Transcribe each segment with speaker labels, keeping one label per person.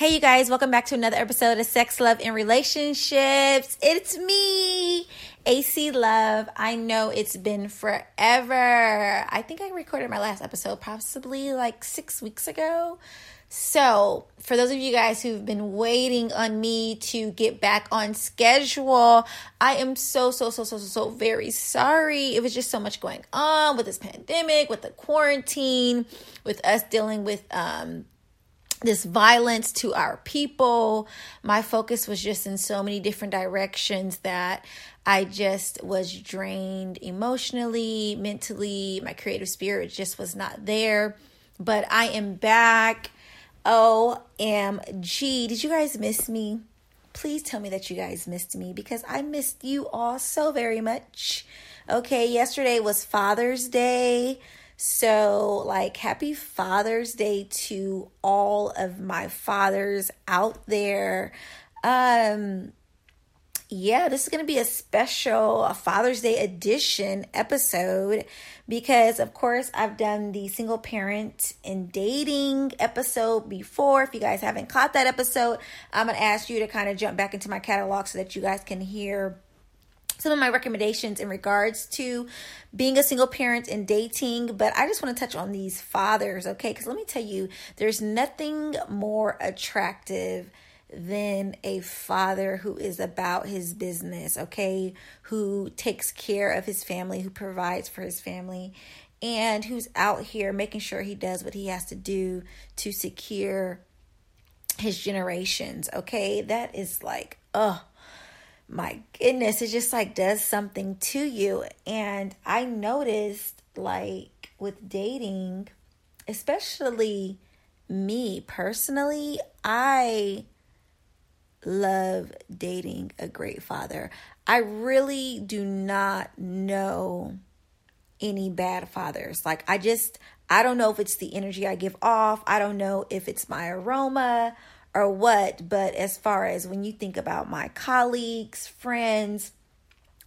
Speaker 1: Hey, you guys, welcome back to another episode of Sex, Love, and Relationships. It's me, AC Love. I know it's been forever. I think I recorded my last episode possibly like six weeks ago. So, for those of you guys who've been waiting on me to get back on schedule, I am so, so, so, so, so, so very sorry. It was just so much going on with this pandemic, with the quarantine, with us dealing with, um, this violence to our people. My focus was just in so many different directions that I just was drained emotionally, mentally. My creative spirit just was not there. But I am back. OMG. Did you guys miss me? Please tell me that you guys missed me because I missed you all so very much. Okay, yesterday was Father's Day. So, like, happy Father's Day to all of my fathers out there. Um, yeah, this is going to be a special Father's Day edition episode because, of course, I've done the single parent and dating episode before. If you guys haven't caught that episode, I'm going to ask you to kind of jump back into my catalog so that you guys can hear some of my recommendations in regards to being a single parent and dating, but I just want to touch on these fathers, okay? Because let me tell you, there's nothing more attractive than a father who is about his business, okay? Who takes care of his family, who provides for his family, and who's out here making sure he does what he has to do to secure his generations, okay? That is like, oh, my goodness, it just like does something to you. And I noticed like with dating, especially me personally, I love dating a great father. I really do not know any bad fathers. Like, I just, I don't know if it's the energy I give off. I don't know if it's my aroma or what, but as far as when you think about my colleagues, friends,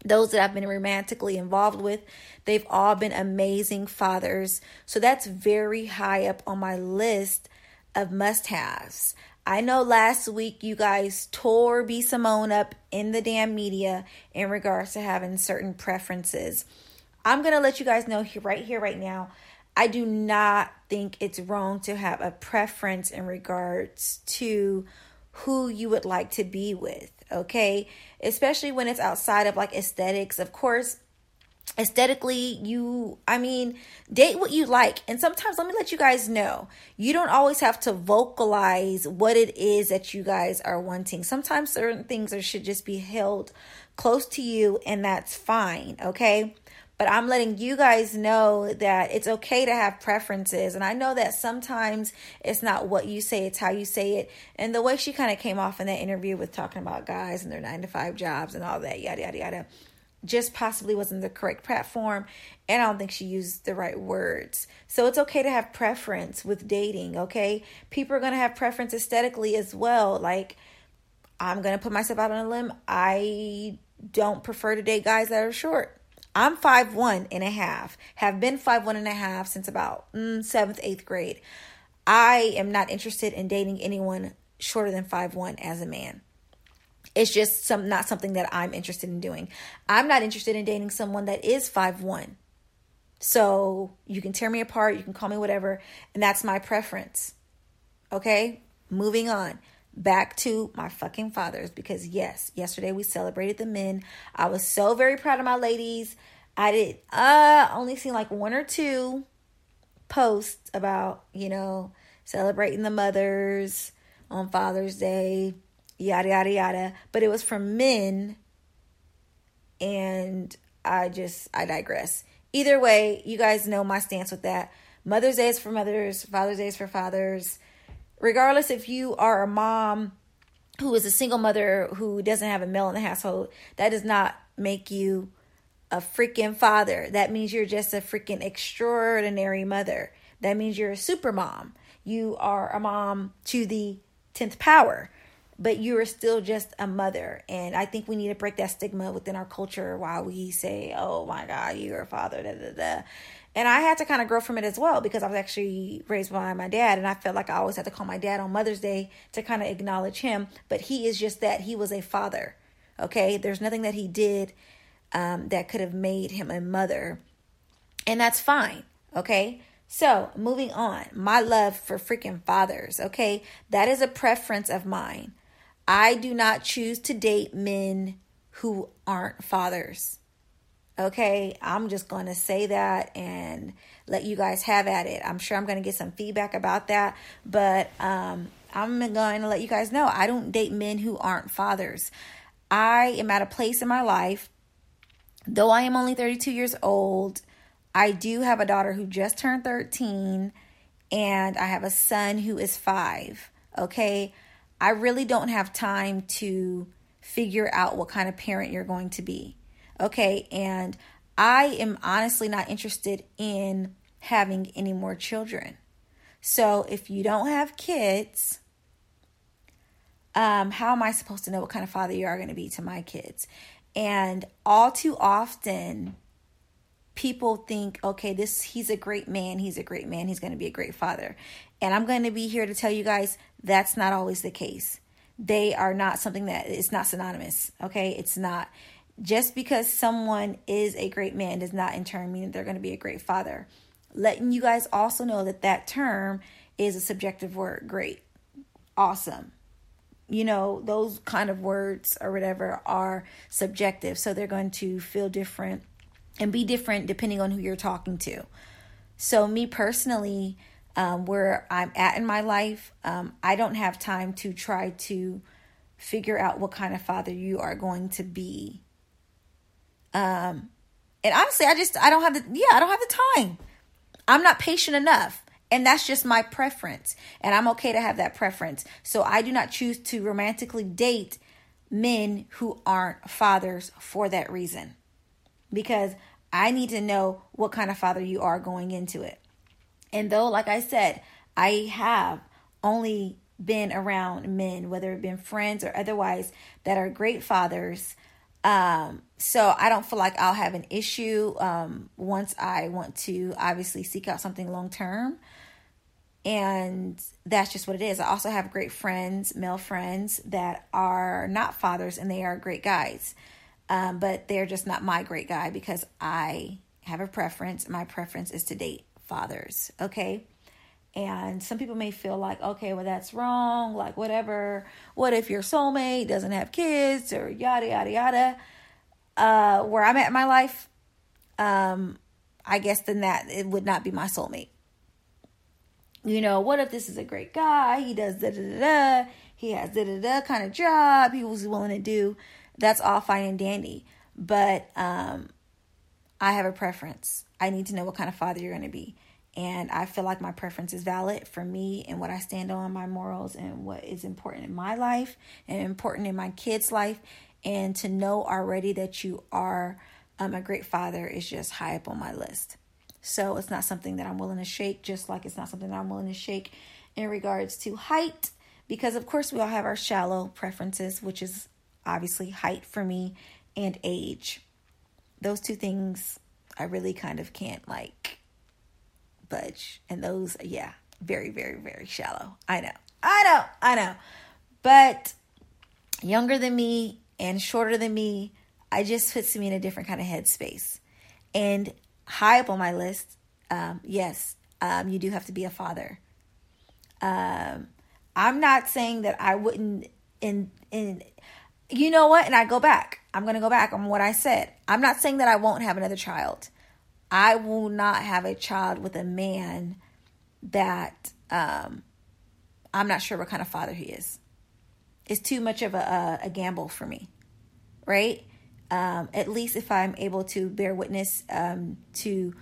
Speaker 1: those that I've been romantically involved with, they've all been amazing fathers. So that's very high up on my list of must haves. I know last week you guys tore B. Simone up in the damn media in regards to having certain preferences. I'm going to let you guys know here, right here, right now. I do not think it's wrong to have a preference in regards to who you would like to be with, okay? Especially when it's outside of like aesthetics. Of course, aesthetically you i mean date what you like and sometimes let me let you guys know you don't always have to vocalize what it is that you guys are wanting sometimes certain things are, should just be held close to you and that's fine okay but I'm letting you guys know that it's okay to have preferences. And I know that sometimes it's not what you say, it's how you say it. And the way she kind of came off in that interview with talking about guys and their nine to five jobs and all that, yada, yada, yada, just possibly wasn't the correct platform. And I don't think she used the right words. So it's okay to have preference with dating, okay? People are going to have preference aesthetically as well. Like, I'm going to put myself out on a limb. I don't prefer to date guys that are short. I'm five one and a half, have been five one and a half since about mm, seventh, eighth grade. I am not interested in dating anyone shorter than five one as a man. It's just some not something that I'm interested in doing. I'm not interested in dating someone that is five one. So you can tear me apart, you can call me whatever, and that's my preference. Okay, moving on back to my fucking fathers because yes, yesterday we celebrated the men. I was so very proud of my ladies. I did uh only seen like one or two posts about, you know, celebrating the mothers on Father's Day, yada yada yada, but it was from men and I just I digress. Either way, you guys know my stance with that. Mother's Day is for mothers, Father's Day is for fathers regardless if you are a mom who is a single mother who doesn't have a male in the household, that does not make you a freaking father. That means you're just a freaking extraordinary mother. That means you're a super mom. You are a mom to the 10th power, but you are still just a mother. And I think we need to break that stigma within our culture while we say, oh my God, you're a father. Da, da, da. And I had to kind of grow from it as well because I was actually raised by my dad, and I felt like I always had to call my dad on Mother's Day to kind of acknowledge him. But he is just that he was a father. Okay, there's nothing that he did um, that could have made him a mother, and that's fine. Okay, so moving on, my love for freaking fathers. Okay, that is a preference of mine. I do not choose to date men who aren't fathers. Okay, I'm just going to say that and let you guys have at it. I'm sure I'm going to get some feedback about that, but um, I'm going to let you guys know I don't date men who aren't fathers. I am at a place in my life, though I am only 32 years old, I do have a daughter who just turned 13, and I have a son who is five. Okay, I really don't have time to figure out what kind of parent you're going to be. Okay. And I am honestly not interested in having any more children. So if you don't have kids, um, how am I supposed to know what kind of father you are going to be to my kids? And all too often, people think, okay, this he's a great man, he's a great man, he's going to be a great father. And I'm going to be here to tell you guys that's not always the case. They are not something that it's not synonymous. Okay, it's not. Just because someone is a great man does not in turn mean that they're going to be a great father. Letting you guys also know that that term is a subjective word. Great, awesome. You know, those kind of words or whatever are subjective. So they're going to feel different and be different depending on who you're talking to. So, me personally, um, where I'm at in my life, um, I don't have time to try to figure out what kind of father you are going to be. Um, and honestly, I just I don't have the yeah I don't have the time. I'm not patient enough, and that's just my preference, and I'm okay to have that preference. So I do not choose to romantically date men who aren't fathers for that reason, because I need to know what kind of father you are going into it. And though, like I said, I have only been around men, whether it been friends or otherwise, that are great fathers. Um, so I don't feel like I'll have an issue um, once I want to obviously seek out something long term. And that's just what it is. I also have great friends, male friends, that are not fathers and they are great guys. Um, but they're just not my great guy because I have a preference. My preference is to date fathers, okay? And some people may feel like, okay, well, that's wrong, like, whatever. What if your soulmate doesn't have kids or yada, yada, yada? Uh, where I'm at in my life, um, I guess then that it would not be my soulmate. You know, what if this is a great guy? He does da da da da. He has da da da kind of job he was willing to do. That's all fine and dandy. But um, I have a preference. I need to know what kind of father you're going to be. And I feel like my preference is valid for me and what I stand on, my morals, and what is important in my life and important in my kids' life. And to know already that you are um, a great father is just high up on my list. So it's not something that I'm willing to shake, just like it's not something that I'm willing to shake in regards to height, because of course we all have our shallow preferences, which is obviously height for me and age. Those two things I really kind of can't like budge. And those, yeah, very, very, very shallow. I know. I know. I know. But younger than me and shorter than me, I just puts me in a different kind of headspace. And high up on my list, um, yes, um, you do have to be a father. Um, I'm not saying that I wouldn't in in you know what? And I go back. I'm going to go back on what I said. I'm not saying that I won't have another child. I will not have a child with a man that um, I'm not sure what kind of father he is. It's too much of a, a, a gamble for me, right? Um, at least if I'm able to bear witness um, to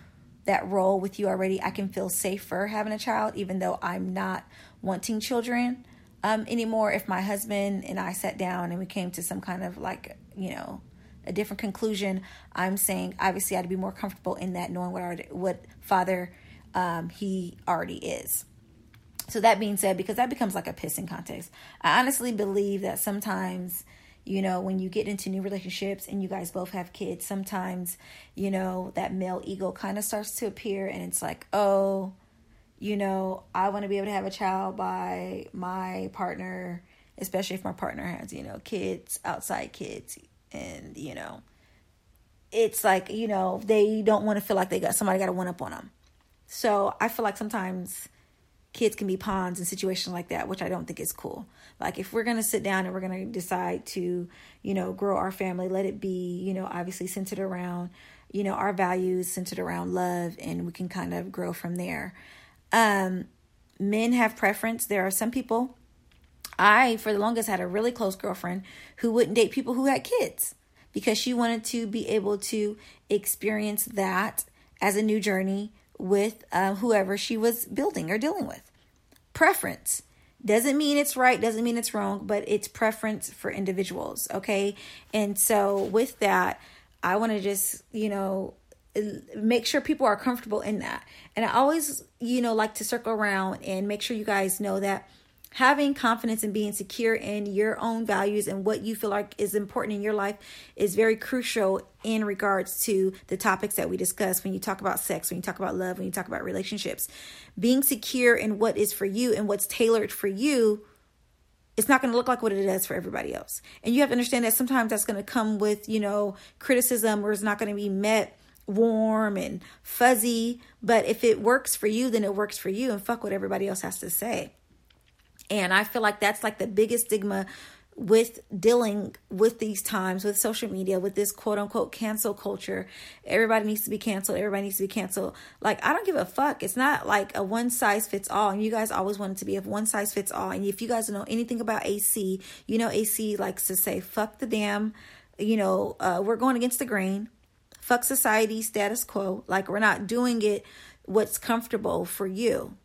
Speaker 1: that role with you already, I can feel safer having a child, even though I'm not wanting children um, anymore. If my husband and I sat down and we came to some kind of like, you know, a different conclusion, I'm saying obviously I'd be more comfortable in that knowing what what father um, he already is. So that being said, because that becomes like a pissing contest, I honestly believe that sometimes you know, when you get into new relationships and you guys both have kids, sometimes, you know, that male ego kind of starts to appear and it's like, oh, you know, I want to be able to have a child by my partner, especially if my partner has, you know, kids, outside kids, and, you know, it's like, you know, they don't want to feel like they got somebody got to one up on them. So I feel like sometimes kids can be pawns in situations like that, which I don't think is cool. Like if we're gonna sit down and we're gonna decide to, you know, grow our family, let it be, you know, obviously centered around, you know, our values, centered around love, and we can kind of grow from there. Um, men have preference. There are some people. I, for the longest, had a really close girlfriend who wouldn't date people who had kids because she wanted to be able to experience that as a new journey with uh, whoever she was building or dealing with. Preference doesn't mean it's right, doesn't mean it's wrong, but it's preference for individuals, okay? And so with that, I want to just, you know, make sure people are comfortable in that. And I always, you know, like to circle around and make sure you guys know that having confidence and being secure in your own values and what you feel like is important in your life is very crucial in regards to the topics that we discuss when you talk about sex, when you talk about love, when you talk about relationships. Being secure in what is for you and what's tailored for you it's not going to look like what it does for everybody else. And you have to understand that sometimes that's going to come with, you know, criticism or it's not going to be met warm and fuzzy. But if it works for you, then it works for you and fuck what everybody else has to say. And I feel like that's like the biggest stigma with dealing with these times with social media with this quote unquote cancel culture. Everybody needs to be canceled. Everybody needs to be canceled. Like i don't give a fuck. It's not like a one size fits all and you guys always want it to be a one size fits all and if you guys know anything about ac you know ac likes to say fuck the damn you know uh, we're going against the grain fuck society status quo like we're not doing it what's comfortable for you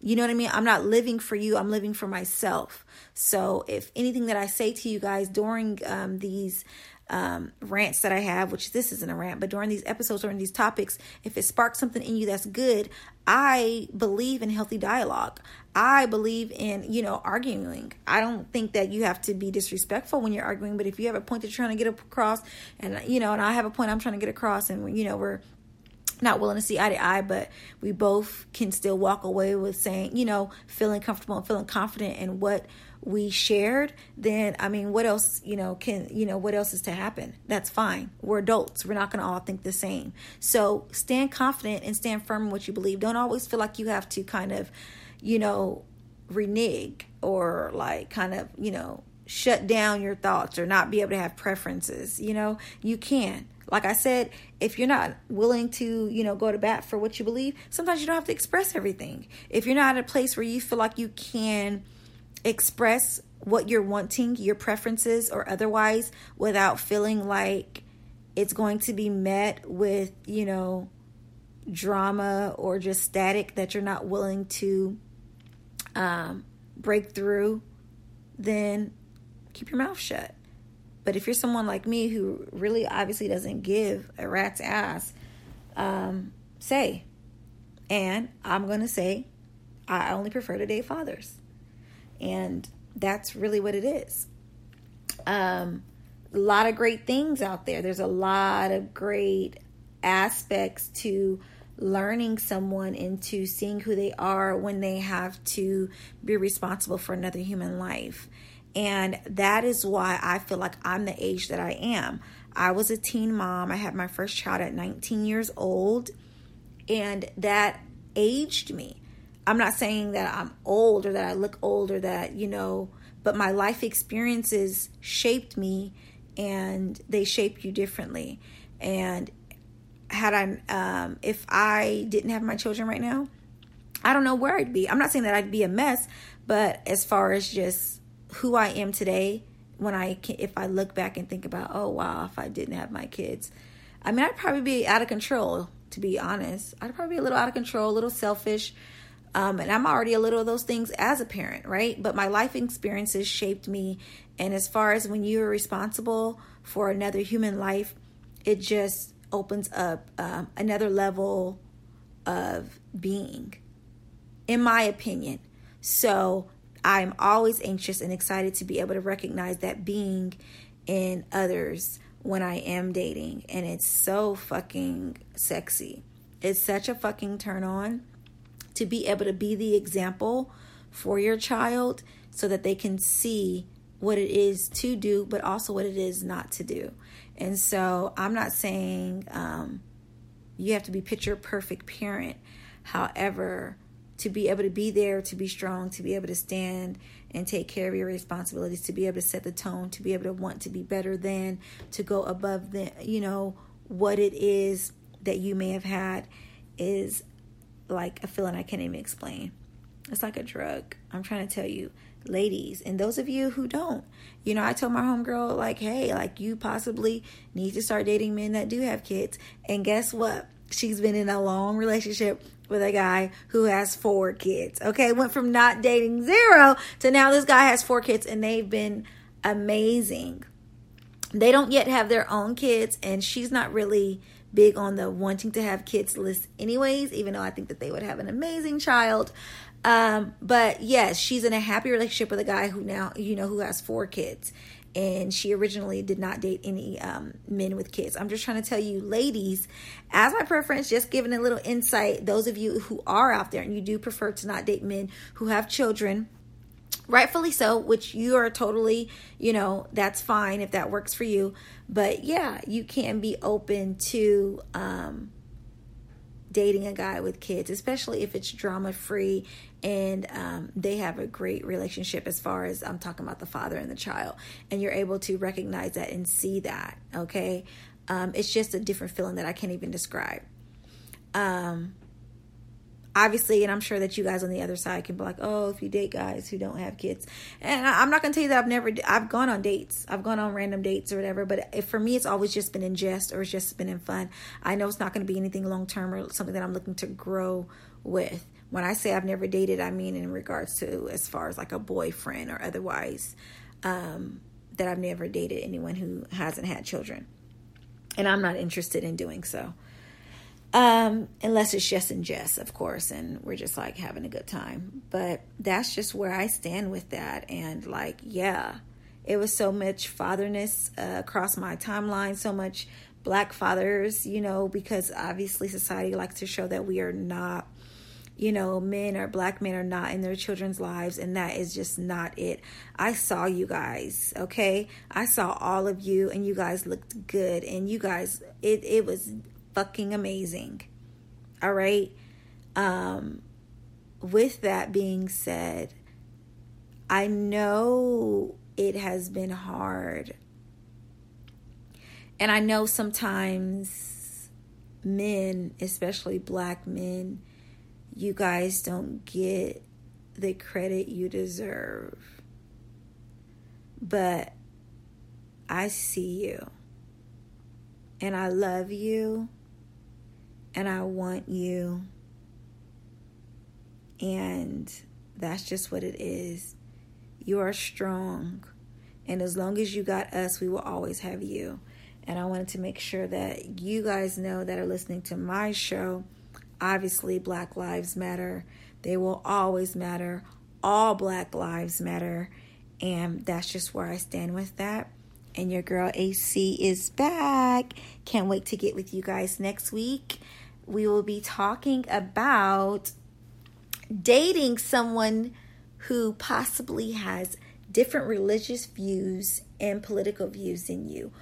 Speaker 1: you know what I mean? I'm not living for you, I'm living for myself. So, if anything that I say to you guys during um, these um, rants that I have, which this isn't a rant, but during these episodes, during these topics, if it sparks something in you that's good, I believe in healthy dialogue. I believe in, you know, arguing. I don't think that you have to be disrespectful when you're arguing, but if you have a point that you're trying to get across, and, you know, and I have a point I'm trying to get across, and, you know, we're not willing to see eye to eye, but we both can still walk away with saying, you know, feeling comfortable and feeling confident in what we shared, then I mean, what else, you know, can, you know, what else is to happen? That's fine. We're adults. We're not going to all think the same. So stand confident and stand firm in what you believe. Don't always feel like you have to kind of, you know, renege or like kind of, you know, shut down your thoughts or not be able to have preferences. You know, you can like I said, if you're not willing to, you know, go to bat for what you believe, sometimes you don't have to express everything. If you're not at a place where you feel like you can express what you're wanting, your preferences or otherwise without feeling like it's going to be met with, you know, drama or just static that you're not willing to um, break through, then keep your mouth shut. But if you're someone like me who really obviously doesn't give a rat's ass, um, say. And I'm going to say, I only prefer to date fathers. And that's really what it is. Um, a lot of great things out there. There's a lot of great aspects to learning someone into seeing who they are when they have to be responsible for another human life. And that is why I feel like I'm the age that I am. I was a teen mom. I had my first child at 19 years old, and that aged me. I'm not saying that I'm old or that I look old or that, you know, but my life experiences shaped me and they shape you differently. And had I, um, if I didn't have my children right now, I don't know where I'd be. I'm not saying that I'd be a mess, but as far as just who I am today when I if I look back and think about oh wow if I didn't have my kids I mean I'd probably be out of control to be honest I'd probably be a little out of control a little selfish um, and I'm already a little of those things as a parent right but my life experiences shaped me and as far as when you're responsible for another human life it just opens up um, another level of being in my opinion so I'm always anxious and excited to be able to recognize that being in others when I am dating. And it's so fucking sexy. It's such a fucking turn on to be able to be the example for your child so that they can see what it is to do, but also what it is not to do. And so I'm not saying um, you have to be picture perfect parent. However, to be able to be there, to be strong, to be able to stand and take care of your responsibilities, to be able to set the tone, to be able to want to be better than, to go above the, you know, what it is that you may have had is like a feeling I can't even explain. It's like a drug. I'm trying to tell you, ladies, and those of you who don't. You know, I told my homegirl, like, hey, like, you possibly need to start dating men that do have kids. And guess what? She's been in a long relationship with a guy who has four kids. Okay, went from not dating zero to now this guy has four kids, and they've been amazing. They don't yet have their own kids, and she's not really big on the wanting to have kids list, anyways, even though I think that they would have an amazing child. Um, but yes, she's in a happy relationship with a guy who now, you know, who has four kids. And she originally did not date any um, men with kids. I'm just trying to tell you, ladies, as my preference, just giving a little insight, those of you who are out there and you do prefer to not date men who have children, rightfully so which you are totally you know that's fine if that works for you but yeah you can be open to um dating a guy with kids, especially if it's drama free and um, they have a great relationship as far as I'm talking about the father and the child, and you're able to recognize that and see that. Okay, um, it's just a different feeling that I can't even describe. Um, obviously, and I'm sure that you guys on the other side can be like, oh, if you date guys who don't have kids, and I'm not gonna tell you that I've never, I've gone on dates, I've gone on random dates or whatever, but if, for me, it's always just been in jest or it's just been in fun. I know it's not gonna be anything long term or something that I'm looking to grow with. When I say I've never dated, I mean in regards to as far as like a boyfriend or otherwise, um, that I've never dated anyone who hasn't had children, and I'm not interested in doing so. Um, unless it's just and jest, of course, and we're just like having a good time. But that's just where I stand with that. And like, yeah, it was so much fatherness uh, across my timeline, so much black fathers, you know, because obviously society likes to show that we are not, you know, men or black men are not in their children's lives, and that is just not it. I saw you guys, okay? I saw all of you, and you guys looked good, and you guys, it, it was fucking amazing. All right. Um, with that being said, I know it has been hard. And I know sometimes men, especially black men, you guys don't get the credit you deserve. But I see you. And I love you and I want you. And that's just what it is. You are strong. And as long as you got us, we will always have you. And I wanted to make sure that you guys know that are listening to my show. Obviously, Black Lives Matter. They will always matter. All Black Lives Matter. And that's just where I stand with that. And your girl AC is back. Can't wait to get with you guys next week we will be talking about dating someone who possibly has different religious views and political views than you.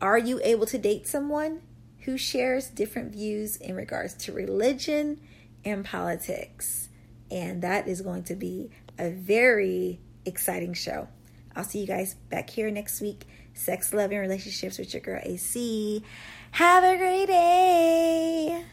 Speaker 1: Are you able to date someone who shares different views in regards to religion and politics? And that is going to be a very exciting show. I'll see you guys back here next week. Sex, love, and relationships with your girl AC. Have a great day.